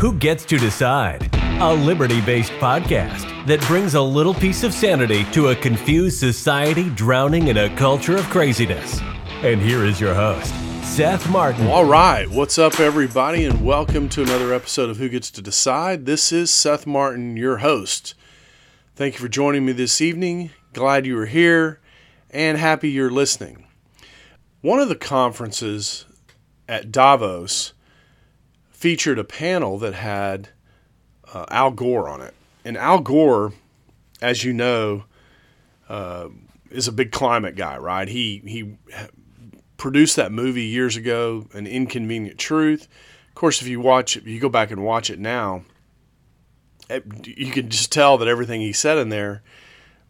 Who Gets to Decide? A liberty based podcast that brings a little piece of sanity to a confused society drowning in a culture of craziness. And here is your host, Seth Martin. All right, what's up, everybody, and welcome to another episode of Who Gets to Decide. This is Seth Martin, your host. Thank you for joining me this evening. Glad you are here and happy you're listening. One of the conferences at Davos featured a panel that had uh, Al Gore on it. And Al Gore, as you know, uh, is a big climate guy, right? He he produced that movie years ago, An Inconvenient Truth. Of course, if you watch it, you go back and watch it now, it, you can just tell that everything he said in there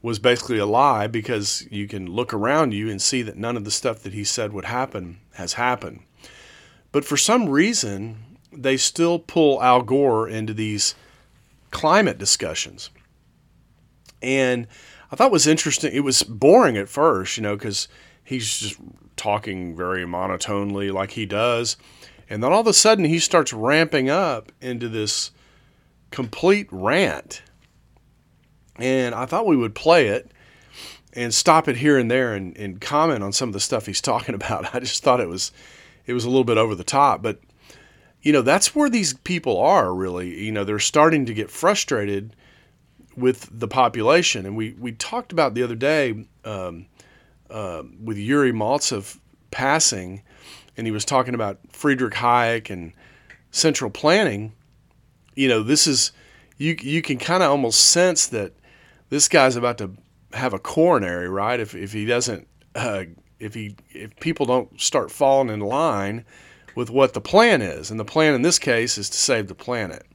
was basically a lie because you can look around you and see that none of the stuff that he said would happen has happened. But for some reason, they still pull Al Gore into these climate discussions. And I thought was interesting. It was boring at first, you know, because he's just talking very monotonely like he does. And then all of a sudden he starts ramping up into this complete rant. And I thought we would play it and stop it here and there and, and comment on some of the stuff he's talking about. I just thought it was it was a little bit over the top. But you know, that's where these people are really. You know, they're starting to get frustrated with the population. And we, we talked about the other day um, uh, with Yuri Maltsev passing, and he was talking about Friedrich Hayek and central planning. You know, this is, you, you can kind of almost sense that this guy's about to have a coronary, right? If, if he doesn't, uh, if he, if people don't start falling in line, with what the plan is. And the plan in this case is to save the planet.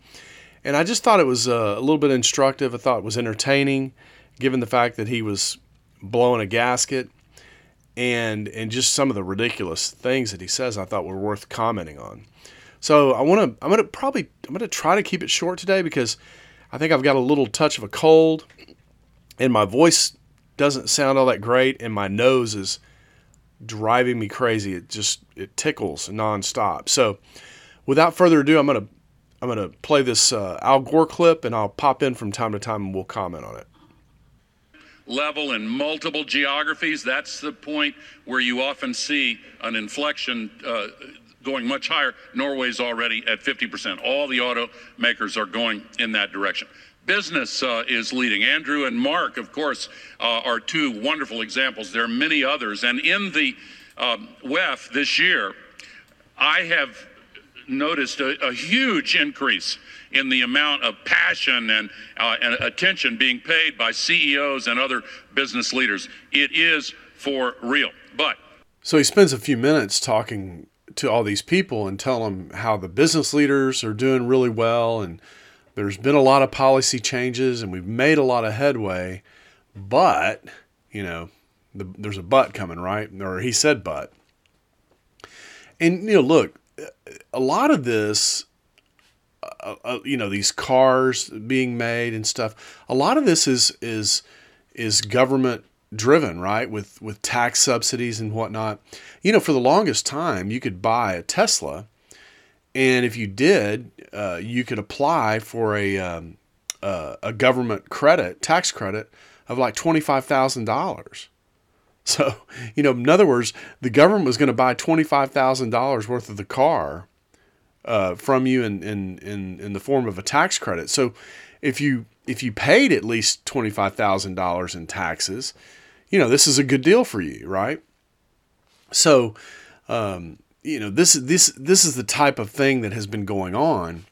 And I just thought it was uh, a little bit instructive. I thought it was entertaining, given the fact that he was blowing a gasket and and just some of the ridiculous things that he says I thought were worth commenting on. So I want to I'm going to probably I'm going to try to keep it short today because I think I've got a little touch of a cold and my voice doesn't sound all that great and my nose is driving me crazy. It just it tickles nonstop. So, without further ado, I'm gonna I'm gonna play this uh, Al Gore clip, and I'll pop in from time to time, and we'll comment on it. Level in multiple geographies. That's the point where you often see an inflection. Uh, going much higher. Norway's already at 50%. All the automakers are going in that direction. Business uh, is leading. Andrew and Mark, of course, uh, are two wonderful examples. There are many others. And in the um, WEF this year, I have noticed a, a, huge increase in the amount of passion and, uh, and attention being paid by CEOs and other business leaders. It is for real. But so he spends a few minutes talking to all these people and tell them how the business leaders are doing really well and there's been a lot of policy changes and we've made a lot of headway, but, you know, the, there's a but coming, right? Or he said but. And, you know, look, a lot of this, uh, uh, you know, these cars being made and stuff, a lot of this is, is, is government driven, right? With, with tax subsidies and whatnot. You know, for the longest time, you could buy a Tesla and if you did, uh, you could apply for a um, uh, a government credit, tax credit of like twenty five thousand dollars. So, you know, in other words, the government was going to buy twenty five thousand dollars worth of the car uh, from you in, in in in the form of a tax credit. So, if you if you paid at least twenty five thousand dollars in taxes, you know this is a good deal for you, right? So, um, you know this this this is the type of thing that has been going on.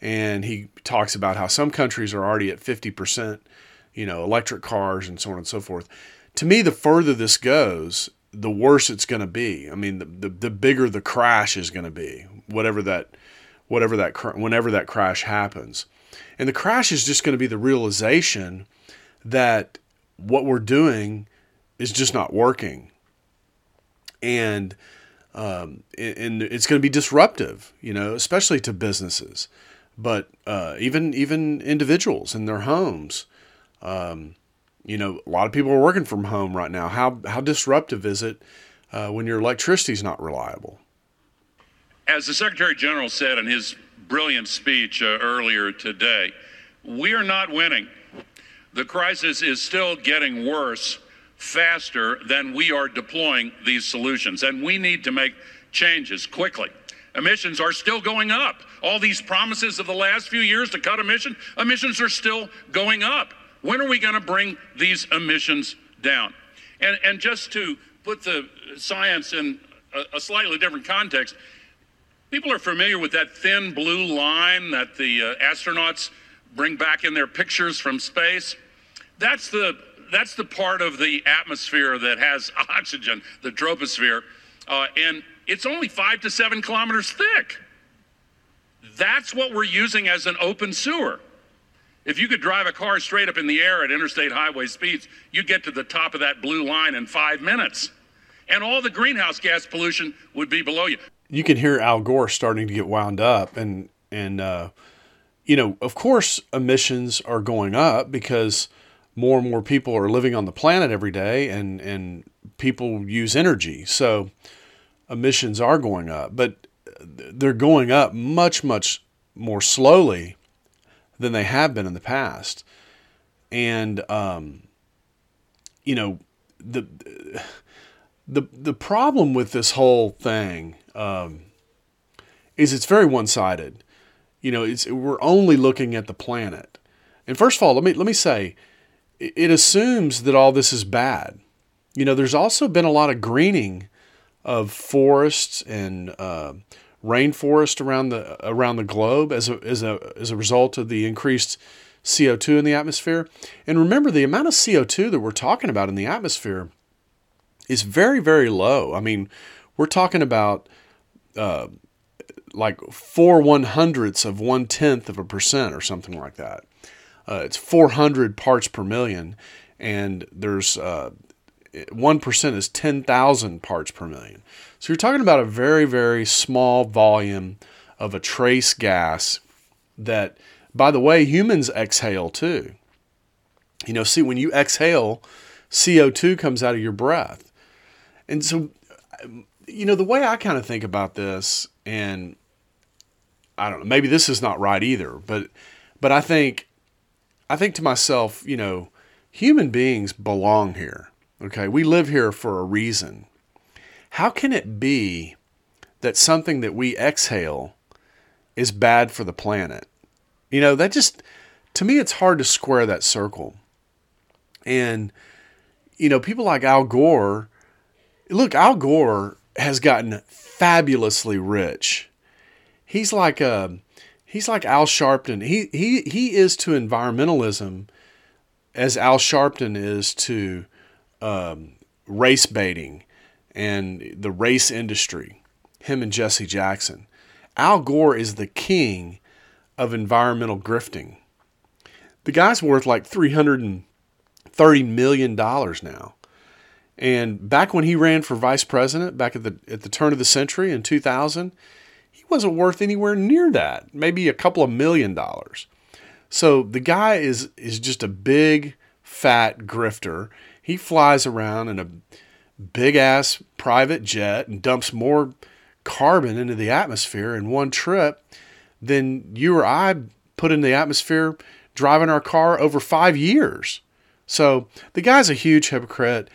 And he talks about how some countries are already at 50% you know electric cars and so on and so forth. To me the further this goes the worse it's going to be. I mean the, the, the bigger the crash is going to be whatever that whatever that whenever that crash happens. And the crash is just going to be the realization that what we're doing is just not working. And um, and it's going to be disruptive, you know, especially to businesses, but uh, even even individuals in their homes. Um, you know, a lot of people are working from home right now. How how disruptive is it uh, when your electricity is not reliable? As the Secretary General said in his brilliant speech uh, earlier today. We are not winning. The crisis is still getting worse faster than we are deploying these solutions, and we need to make changes quickly. Emissions are still going up. All these promises of the last few years to cut emissions, emissions are still going up. When are we going to bring these emissions down? And, and just to put the science in a, a slightly different context, people are familiar with that thin blue line that the uh, astronauts bring back in their pictures from space. That's the that's the part of the atmosphere that has oxygen, the troposphere, uh, and it's only five to seven kilometers thick. That's what we're using as an open sewer. If you could drive a car straight up in the air at interstate highway speeds, you'd get to the top of that blue line in five minutes. And all the greenhouse gas pollution would be below you. You can hear Al Gore starting to get wound up. And, and uh, you know, of course, emissions are going up because more and more people are living on the planet every day and, and people use energy. So emissions are going up, but they're going up much, much more slowly than they have been in the past. And, um, you know, the, the, the problem with this whole thing um, is it's very one sided. You know, it's, we're only looking at the planet. And first of all, let me, let me say, it assumes that all this is bad. You know, there's also been a lot of greening of forests and uh, rainforest around the around the globe as a, as a as a result of the increased CO2 in the atmosphere. And remember, the amount of CO2 that we're talking about in the atmosphere is very very low. I mean, we're talking about uh, like four one hundredths of one tenth of a percent or something like that. Uh, it's 400 parts per million, and there's uh, 1% is 10,000 parts per million. So you're talking about a very, very small volume of a trace gas that, by the way, humans exhale too. You know, see, when you exhale, CO2 comes out of your breath. And so, you know, the way I kind of think about this, and I don't know, maybe this is not right either, but, but I think, I think to myself, you know, human beings belong here. Okay, we live here for a reason. How can it be that something that we exhale is bad for the planet? You know, that just, to me, it's hard to square that circle. And, you know, people like Al Gore, look, Al Gore has gotten fabulously rich. He's like a, he's like Al Sharpton. He, he, he is to environmentalism as Al Sharpton is to um, race baiting and the race industry, him and Jesse Jackson. Al Gore is the king of environmental grifting. The guy's worth like $330 million now. And back when he ran for vice president, back at the, at the turn of the century in 2000, he wasn't worth anywhere near that, maybe a couple of million dollars. So the guy is, is just a big, fat grifter. He flies around in a big ass private jet and dumps more carbon into the atmosphere in one trip than you or I put in the atmosphere driving our car over five years. So the guy's a huge hypocrite.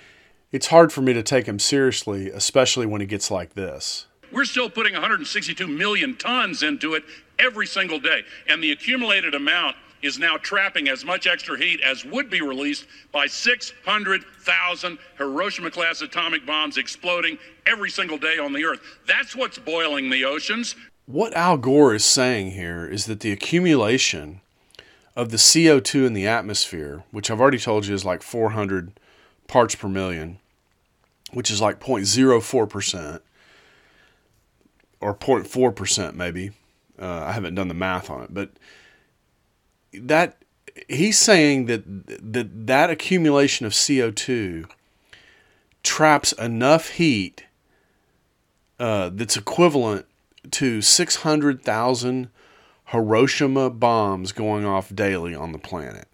It's hard for me to take him seriously, especially when he gets like this. We're still putting 162 million tons into it every single day. And the accumulated amount is now trapping as much extra heat as would be released by 600,000 Hiroshima class atomic bombs exploding every single day on the Earth. That's what's boiling the oceans. What Al Gore is saying here is that the accumulation of the CO2 in the atmosphere, which I've already told you is like 400 parts per million, which is like 0.04% or 0.4% maybe. Uh, I haven't done the math on it, but that he's saying that that that accumulation of CO2 traps enough heat uh, that's equivalent to 600,000 Hiroshima bombs going off daily on the planet.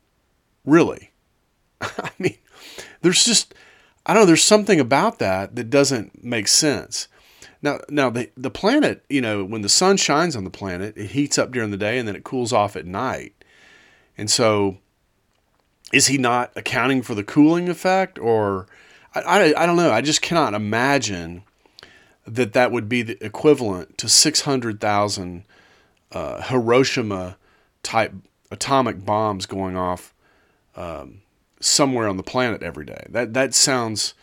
Really? I mean, there's just, I don't know, there's something about that that doesn't make sense. Now, now the the planet, you know, when the sun shines on the planet, it heats up during the day and then it cools off at night. And so, is he not accounting for the cooling effect, or I, I, I don't know. I just cannot imagine that that would be the equivalent to six hundred thousand uh, Hiroshima type atomic bombs going off um, somewhere on the planet every day. That that sounds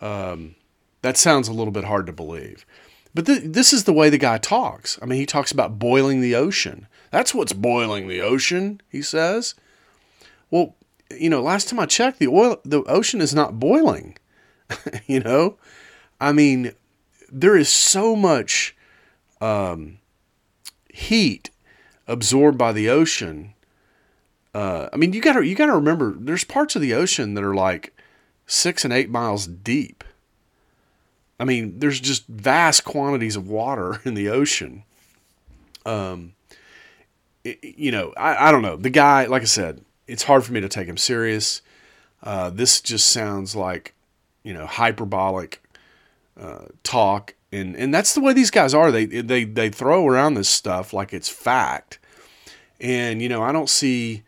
um, that sounds a little bit hard to believe. But th- this is the way the guy talks. I mean, he talks about boiling the ocean. That's what's boiling the ocean, he says. Well, you know, last time I checked, the oil, the ocean is not boiling. you know, I mean, there is so much um, heat absorbed by the ocean. Uh, I mean, you gotta you gotta remember, there's parts of the ocean that are like six and eight miles deep. I mean, there's just vast quantities of water in the ocean. Um, it, you know, I, I don't know. The guy, like I said, it's hard for me to take him serious. Uh, this just sounds like, you know, hyperbolic uh, talk, and and that's the way these guys are. They they they throw around this stuff like it's fact, and you know, I don't see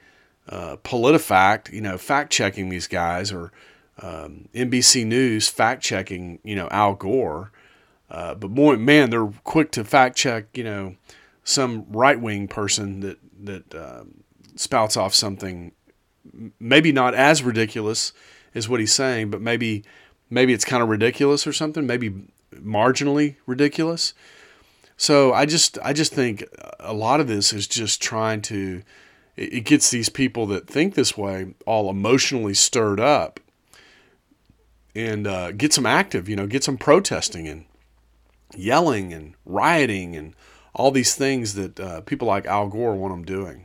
uh, PolitiFact, you know, fact checking these guys or um, NBC News fact checking, you know, Al Gore. Uh, but boy, man, they're quick to fact check, you know, some right wing person that that uh, spouts off something maybe not as ridiculous as what he's saying, but maybe maybe it's kind of ridiculous or something, maybe marginally ridiculous. So I just I just think a lot of this is just trying to it gets these people that think this way all emotionally stirred up and uh, gets them active, you know, get some protesting and yelling and rioting and all these things that uh, people like Al Gore want them doing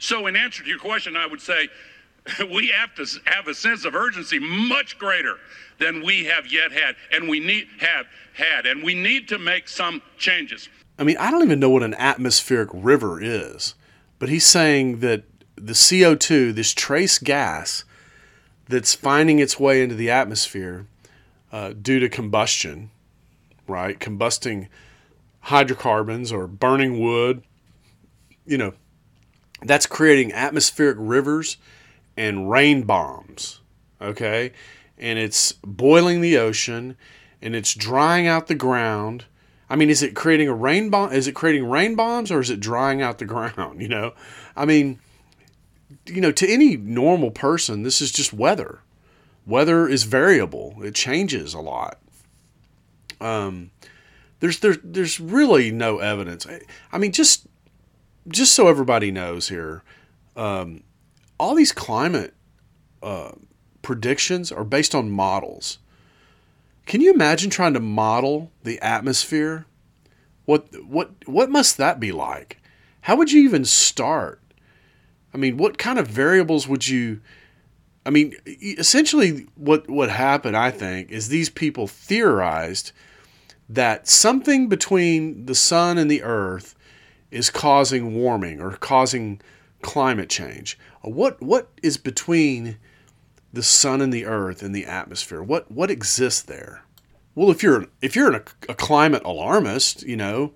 So, in answer to your question, I would say we have to have a sense of urgency much greater than we have yet had, and we need have had, and we need to make some changes. I mean, I don't even know what an atmospheric river is, but he's saying that the CO2, this trace gas that's finding its way into the atmosphere uh, due to combustion, right? Combusting hydrocarbons or burning wood, you know, that's creating atmospheric rivers and rain bombs. Okay? And it's boiling the ocean and it's drying out the ground. I mean, is it creating a rain bomb? Is it creating rain bombs or is it drying out the ground? You know, I mean, you know, to any normal person, this is just weather. Weather is variable; it changes a lot. Um, there's there's there's really no evidence. I, I mean, just just so everybody knows here, um, all these climate uh, predictions are based on models. Can you imagine trying to model the atmosphere? What what what must that be like? How would you even start? I mean, what kind of variables would you I mean, essentially what what happened, I think, is these people theorized that something between the sun and the earth is causing warming or causing climate change. What what is between the sun and the earth and the atmosphere? What what exists there? Well, if you're if you're a, a climate alarmist, you know,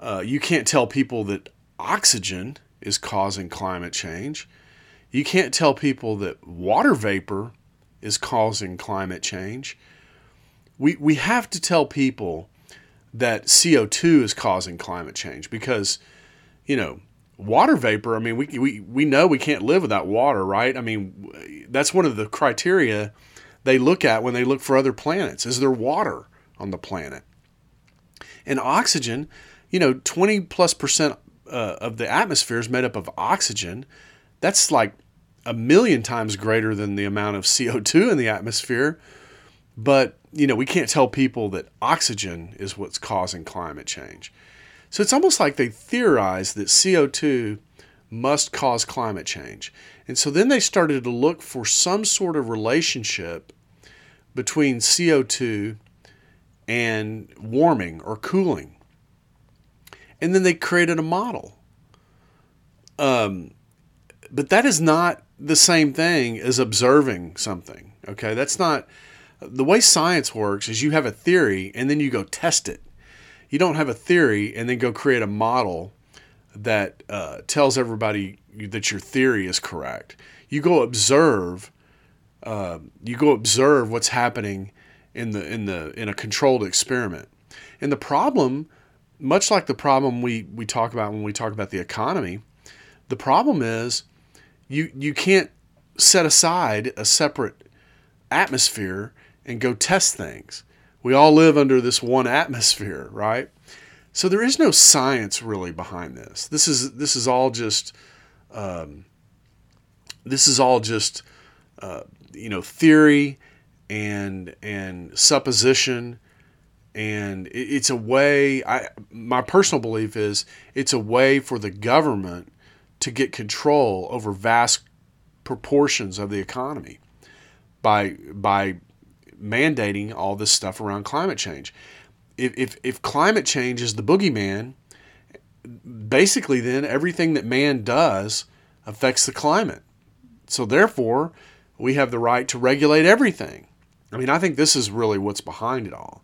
uh, you can't tell people that oxygen is causing climate change. You can't tell people that water vapor is causing climate change. We we have to tell people that CO2 is causing climate change because, you know, water vapor, I mean, we, we, we know we can't live without water, right? I mean, that's one of the criteria they look at when they look for other planets. Is there water on the planet? And oxygen, you know, 20 plus percent uh, of the atmosphere is made up of oxygen. That's like a million times greater than the amount of CO2 in the atmosphere. But, you know, we can't tell people that oxygen is what's causing climate change. So it's almost like they theorized that CO2 must cause climate change. And so then they started to look for some sort of relationship between CO2 and warming or cooling. And then they created a model. Um, but that is not the same thing as observing something. Okay, that's not the way science works. Is you have a theory and then you go test it. You don't have a theory and then go create a model that uh, tells everybody that your theory is correct. You go observe. Uh, you go observe what's happening in the in the in a controlled experiment. And the problem, much like the problem we we talk about when we talk about the economy, the problem is you you can't set aside a separate atmosphere and go test things. We all live under this one atmosphere, right? So there is no science really behind this. This is this is all just um, this is all just uh, you know theory and and supposition and it's a way I my personal belief is it's a way for the government to get control over vast proportions of the economy by by mandating all this stuff around climate change. If, if, if climate change is the boogeyman, basically then everything that man does affects the climate. So therefore, we have the right to regulate everything. I mean, I think this is really what's behind it all.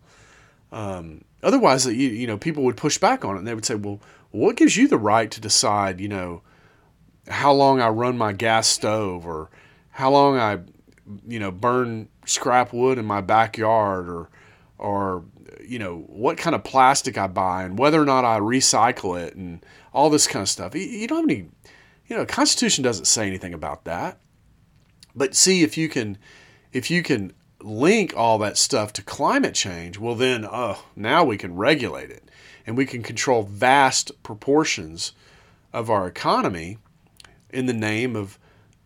Um, otherwise, you, you know, people would push back on it and they would say, well, what gives you the right to decide, you know, how long I run my gas stove or how long I, you know, burn scrap wood in my backyard or, or, you know, what kind of plastic I buy and whether or not I recycle it and all this kind of stuff. You, don't have any, you know, Constitution doesn't say anything about that. But see if you can, if you can link all that stuff to climate change, well then, oh, now we can regulate it and we can control vast proportions of our economy in the name of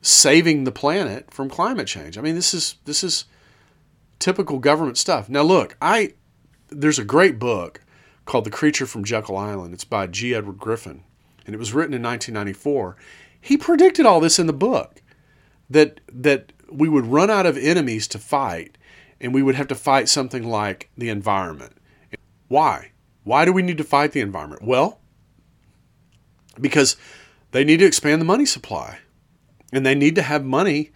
saving the planet from climate change. I mean, this is this is typical government stuff. Now, look, I there's a great book called The Creature from Jekyll Island. It's by G. Edward Griffin, and it was written in 1994. He predicted all this in the book that that we would run out of enemies to fight, and we would have to fight something like the environment. Why? Why do we need to fight the environment? Well, because they need to expand the money supply. And they need to have money.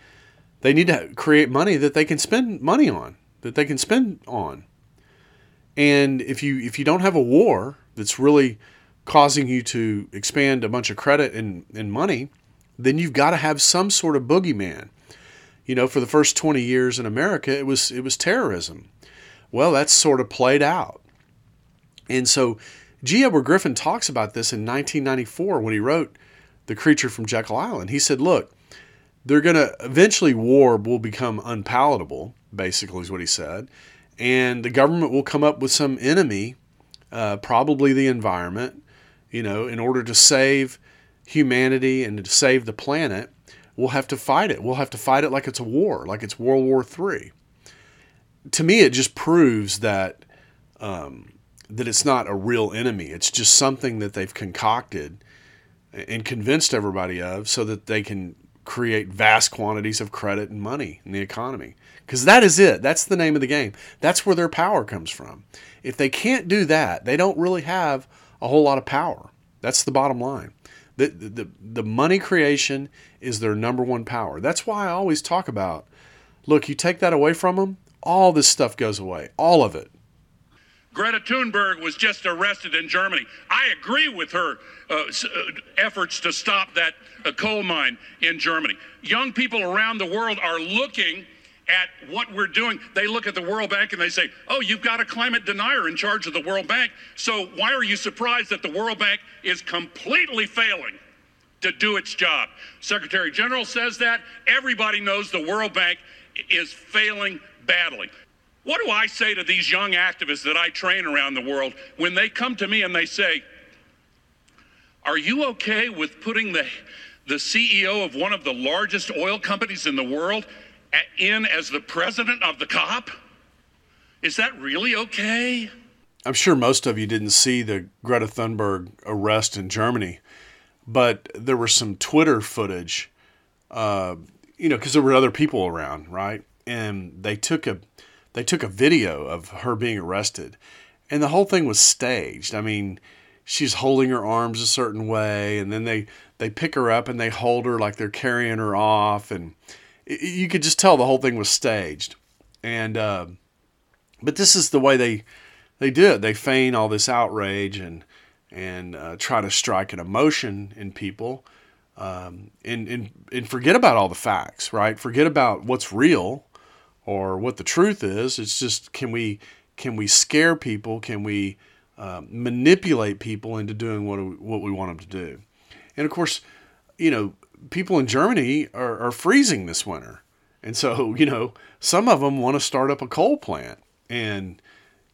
They need to create money that they can spend money on, that they can spend on. And if you if you don't have a war that's really causing you to expand a bunch of credit and, and money, then you've got to have some sort of boogeyman. You know, for the first 20 years in America, it was it was terrorism. Well, that's sort of played out. And so G. Edward Griffin talks about this in 1994 when he wrote the creature from Jekyll Island. He said, look, they're going to eventually war will become unpalatable, basically, is what he said. And the government will come up with some enemy, uh, probably the environment, you know, in order to save humanity and to save the planet. We'll have to fight it. We'll have to fight it like it's a war, like it's World War III. To me, it just proves that um, that it's not a real enemy. It's just something that they've concocted and convinced everybody of so that they can create vast quantities of credit and money in the economy. Because that is it. That's the name of the game. That's where their power comes from. If they can't do that, they don't really have a whole lot of power. That's the bottom line. The, the, the money creation is their number one power. That's why I always talk about look, you take that away from them, all this stuff goes away. All of it. Greta Thunberg was just arrested in Germany. I agree with her uh, uh, efforts to stop that uh, coal mine in Germany. Young people around the world are looking at what we're doing. They look at the World Bank and they say, oh, you've got a climate denier in charge of the World Bank. So why are you surprised that the World Bank is completely failing? To do its job. Secretary General says that. Everybody knows the World Bank is failing badly. What do I say to these young activists that I train around the world when they come to me and they say, Are you okay with putting the, the CEO of one of the largest oil companies in the world in as the president of the COP? Is that really okay? I'm sure most of you didn't see the Greta Thunberg arrest in Germany, but there was some Twitter footage, uh, you know, because there were other people around, right? And they took a they took a video of her being arrested, and the whole thing was staged. I mean, she's holding her arms a certain way, and then they they pick her up and they hold her like they're carrying her off, and it, you could just tell the whole thing was staged. And uh, but this is the way they they do it. They feign all this outrage and and uh, try to strike an emotion in people. Um, and, and, and forget about all the facts, right? Forget about what's real or what the truth is. It's just can we can we scare people? Can we uh, manipulate people into doing what we, what we want them to do? And of course, you know, people in Germany are, are freezing this winter. And so, you know, some of them want to start up a coal plant. And,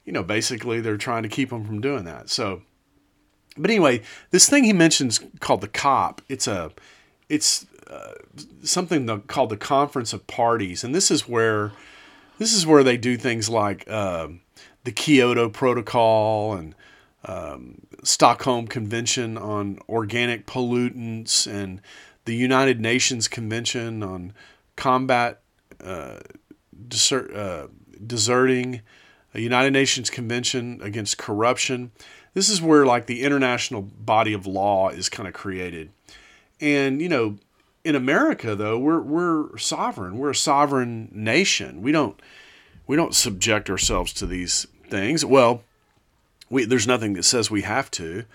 you know, basically they're trying to keep them from doing that. So, but anyway, this thing he mentions called the COP, it's a, it's uh, something called the Conference of Parties. And this is where, this is where they do things like uh, the Kyoto Protocol and um, Stockholm Convention on Organic Pollutants and the United Nations Convention on Combat uh, desert, uh, Deserting, a United Nations Convention against Corruption. This is where like the international body of law is kind of created. And you know, in America though, we're we're sovereign. We're a sovereign nation. We don't we don't subject ourselves to these things. Well, we, there's nothing that says we have to.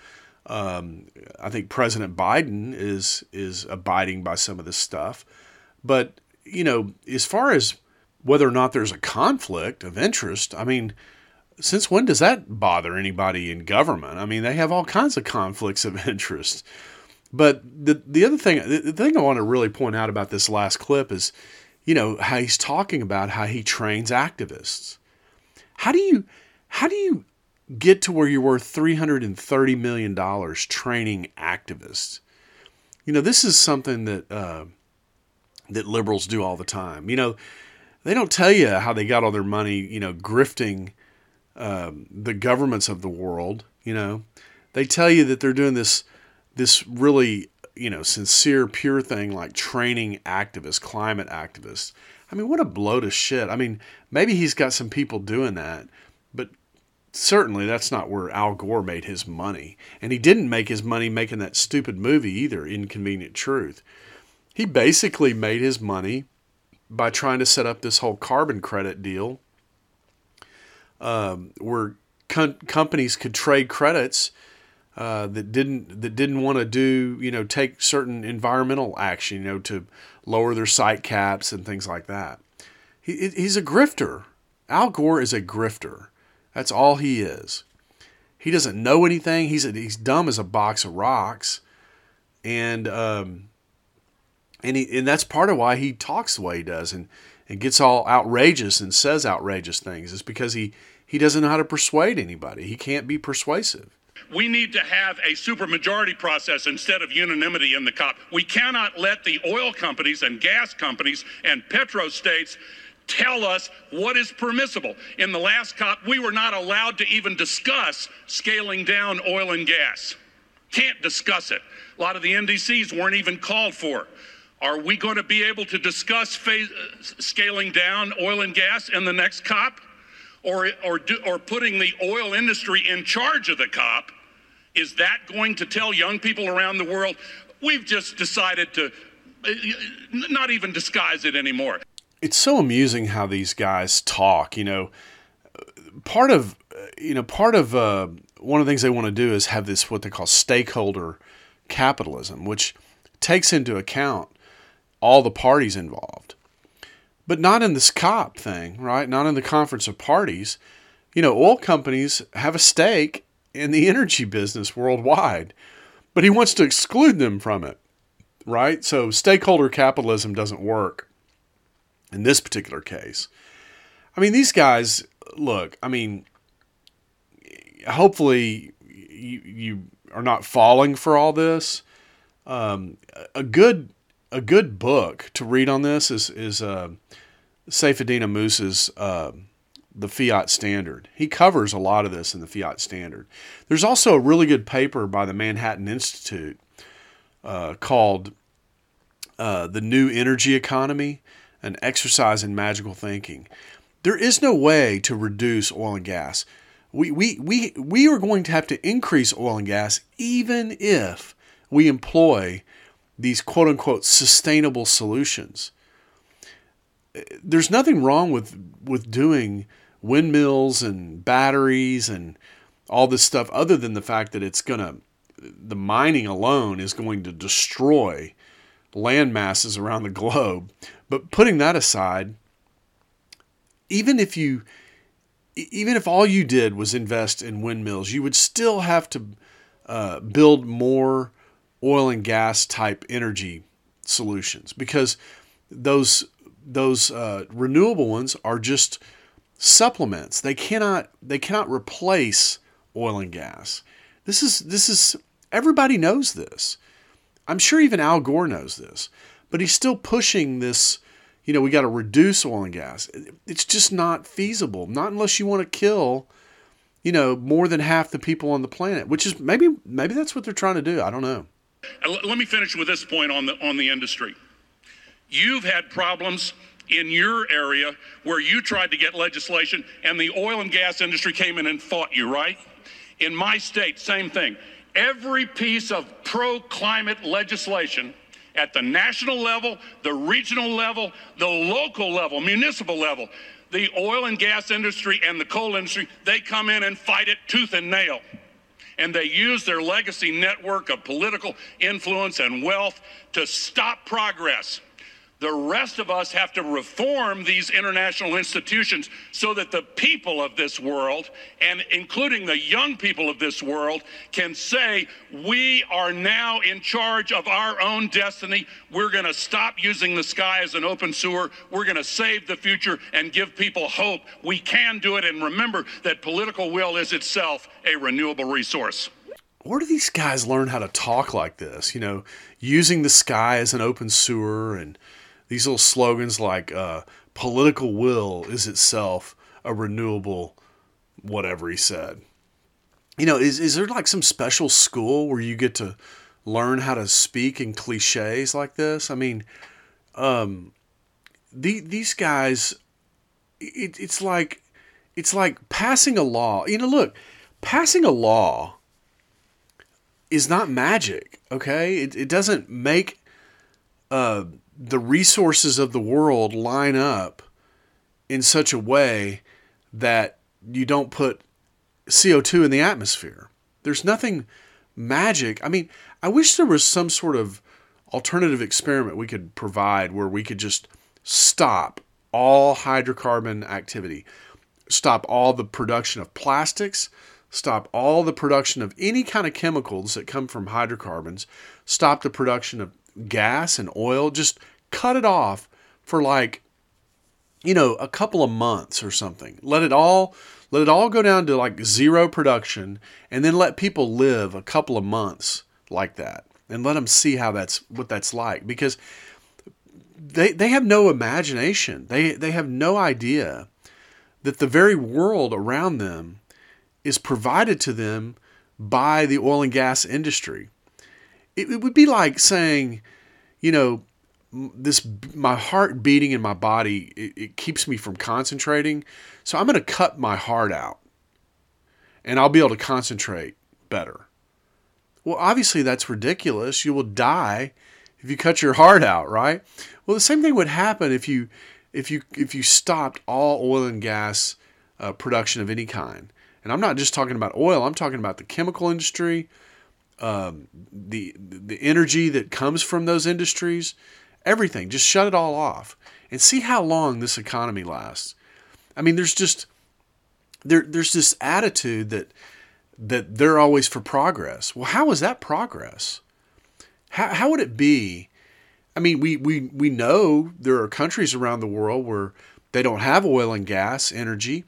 Um, I think President Biden is is abiding by some of this stuff, but you know, as far as whether or not there's a conflict of interest, I mean, since when does that bother anybody in government? I mean, they have all kinds of conflicts of interest. But the the other thing, the thing I want to really point out about this last clip is, you know, how he's talking about how he trains activists. How do you how do you get to where you're worth $330 million training activists. You know, this is something that, uh, that liberals do all the time. You know, they don't tell you how they got all their money, you know, grifting um, the governments of the world. You know, they tell you that they're doing this, this really, you know, sincere, pure thing like training activists, climate activists. I mean, what a blow to shit. I mean, maybe he's got some people doing that, but certainly that's not where Al Gore made his money. And he didn't make his money making that stupid movie either, Inconvenient Truth. He basically made his money by trying to set up this whole carbon credit deal um, where com- companies could trade credits uh, that didn't that didn't want to do you know take certain environmental action you know to lower their site caps and things like that. He, he's a grifter. Al Gore is a grifter. That's all he is. He doesn't know anything. He's a, he's dumb as a box of rocks, and um, and he and that's part of why he talks the way he does and and gets all outrageous and says outrageous things is because he he doesn't know how to persuade anybody. He can't be persuasive. We need to have a supermajority process instead of unanimity in the COP. We cannot let the oil companies and gas companies and petrostates tell us what is permissible. In the last COP, we were not allowed to even discuss scaling down oil and gas. Can't discuss it. A lot of the NDCs weren't even called for. Are we going to be able to discuss phase, uh, scaling down oil and gas in the next COP? Or, or, do, or putting the oil industry in charge of the COP? Is that going to tell young people around the world, we've just decided to uh, not even disguise it anymore? it's so amusing how these guys talk. You know, part of you know part of uh, one of the things they want to do is have this what they call stakeholder capitalism, which takes into account all the parties involved, but not in this COP thing, right? Not in the conference of parties. You know, oil companies have a stake in the energy business worldwide, but he wants to exclude them from it, right? So stakeholder capitalism doesn't work in this particular case. I mean, these guys, look, I mean, hopefully you, you are not falling for all this. Um, a good a good book to read on this is is uh, Ammous's uh, the fiat standard. He covers a lot of this in the fiat standard. There's also a really good paper by the Manhattan Institute uh, called uh, The New Energy Economy An Exercise in Magical Thinking. There is no way to reduce oil and gas. We, we, we, we are going to have to increase oil and gas even if we employ these quote unquote sustainable solutions. There's nothing wrong with, with doing windmills and batteries and all this stuff other than the fact that it's going to the mining alone is going to destroy land masses around the globe. But putting that aside even if you even if all you did was invest in windmills you would still have to uh, build more oil and gas type energy solutions because those those uh, renewable ones are just supplements. They cannot they cannot replace oil and gas. This is this is everybody knows this. I'm sure even Al Gore knows this, but he's still pushing this. You know, we got to reduce oil and gas. It's just not feasible. Not unless you want to kill, you know, more than half the people on the planet. Which is maybe maybe that's what they're trying to do. I don't know. Uh, let me finish with this point on the on the industry. You've had problems in your area where you tried to get legislation and the oil and gas industry came in and fought you, right? In my state, same thing. Every piece of pro climate legislation at the national level, the regional level, the local level, municipal level, the oil and gas industry and the coal industry, they come in and fight it tooth and nail. And they use their legacy network of political influence and wealth to stop progress. The rest of us have to reform these international institutions so that the people of this world, and including the young people of this world, can say, We are now in charge of our own destiny. We're going to stop using the sky as an open sewer. We're going to save the future and give people hope. We can do it. And remember that political will is itself a renewable resource where do these guys learn how to talk like this? You know, using the sky as an open sewer and these little slogans like uh, political will is itself a renewable whatever he said. You know, is, is there like some special school where you get to learn how to speak in cliches like this? I mean, um, the, these guys, it, it's like, it's like passing a law. You know, look, passing a law is not magic. Okay, it, it doesn't make uh, the resources of the world line up in such a way that you don't put CO2 in the atmosphere. There's nothing magic. I mean, I wish there was some sort of alternative experiment we could provide where we could just stop all hydrocarbon activity, stop all the production of plastics, stop all the production of any kind of chemicals that come from hydrocarbons, stop the production of gas and oil, just cut it off for like you know a couple of months or something. Let it all let it all go down to like zero production and then let people live a couple of months like that and let them see how that's what that's like because they they have no imagination. They they have no idea that the very world around them is provided to them by the oil and gas industry. It, it would be like saying you know this my heart beating in my body it, it keeps me from concentrating. So i'm going to cut my heart out and i'll be able to concentrate better. Well obviously that's ridiculous. You will die if you cut your heart out right? Well the same thing would happen if you if you if you stopped all oil and gas uh, production of any kind. And i'm not just talking about oil i'm talking about the chemical industry um, the the energy that comes from those industries Everything. Just shut it all off and see how long this economy lasts. I mean, there's just there there's this attitude that that they're always for progress. Well, how is that progress? How how would it be? I mean, we we we know there are countries around the world where they don't have oil and gas energy.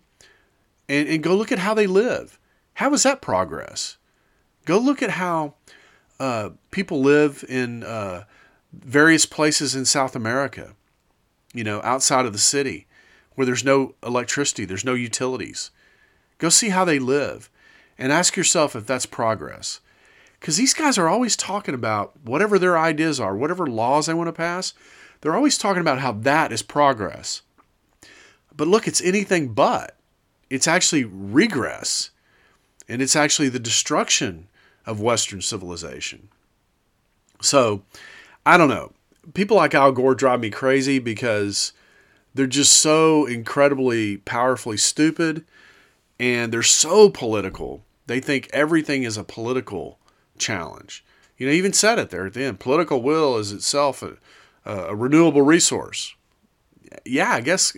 And and go look at how they live. How is that progress? Go look at how uh, people live in uh, various places in South America, you know, outside of the city, where there's no electricity, there's no utilities. Go see how they live and ask yourself if that's progress. Because these guys are always talking about whatever their ideas are, whatever laws they want to pass, they're always talking about how that is progress. But look, it's anything but. It's actually regress. And it's actually the destruction of Western civilization. So, I don't know. People like Al Gore drive me crazy because they're just so incredibly powerfully stupid and they're so political. They think everything is a political challenge. You know, even said it there at the end. Political will is itself a, a renewable resource. Yeah, I guess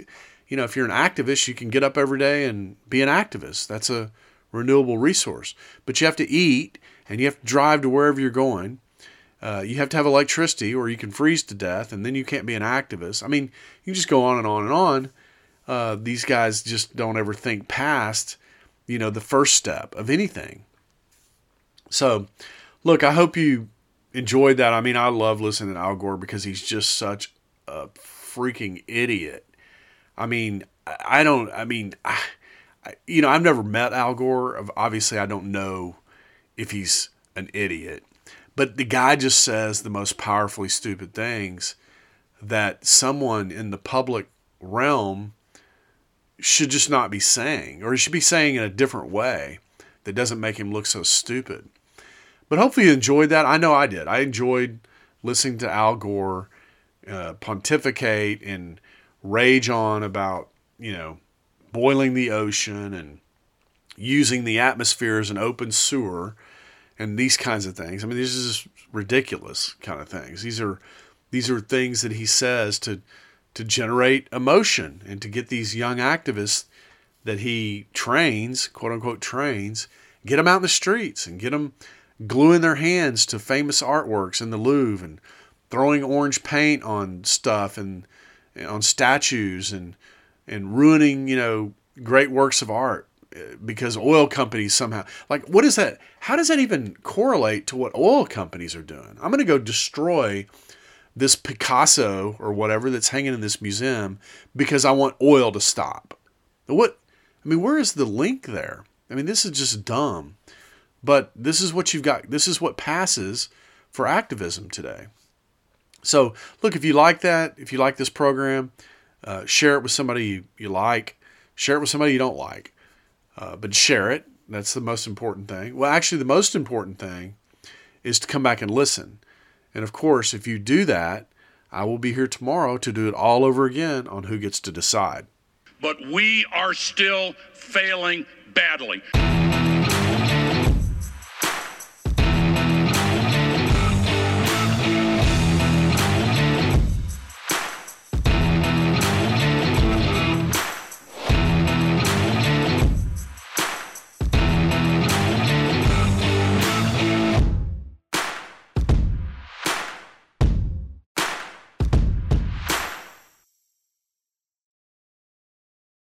you know if you're an activist, you can get up every day and be an activist. That's a renewable resource. But you have to eat and you have to drive to wherever you're going. Uh, you have to have electricity or you can freeze to death and then you can't be an activist. I mean, you just go on and on and on. Uh, these guys just don't ever think past, you know, the first step of anything. So, look, I hope you enjoyed that. I mean, I love listening to Al Gore because he's just such a freaking idiot. I mean, I don't, I mean, I, you know, I've never met Al Gore. Obviously, I don't know if he's an idiot, but the guy just says the most powerfully stupid things that someone in the public realm should just not be saying, or he should be saying in a different way that doesn't make him look so stupid. But hopefully you enjoyed that. I know I did. I enjoyed listening to Al Gore uh, pontificate and rage on about, you know, boiling the ocean and using the atmosphere as an open sewer and these kinds of things. I mean, these are just ridiculous kind of things. These are these are things that he says to to generate emotion and to get these young activists that he trains, quote unquote trains, get them out in the streets and get them gluing their hands to famous artworks in the Louvre and throwing orange paint on stuff and, and on statues and and ruining, you know, great works of art because oil companies somehow like what is that how does that even correlate to what oil companies are doing? I'm going to go destroy this picasso or whatever that's hanging in this museum because i want oil to stop. What i mean where is the link there? I mean this is just dumb but this is what you've got this is what passes for activism today. So look if you like that if you like this program uh, share it with somebody you, you like Share it with somebody you don't like, uh, but share it. That's the most important thing. Well, actually, the most important thing is to come back and listen. And of course, if you do that, I will be here tomorrow to do it all over again on Who Gets to Decide. But we are still failing badly.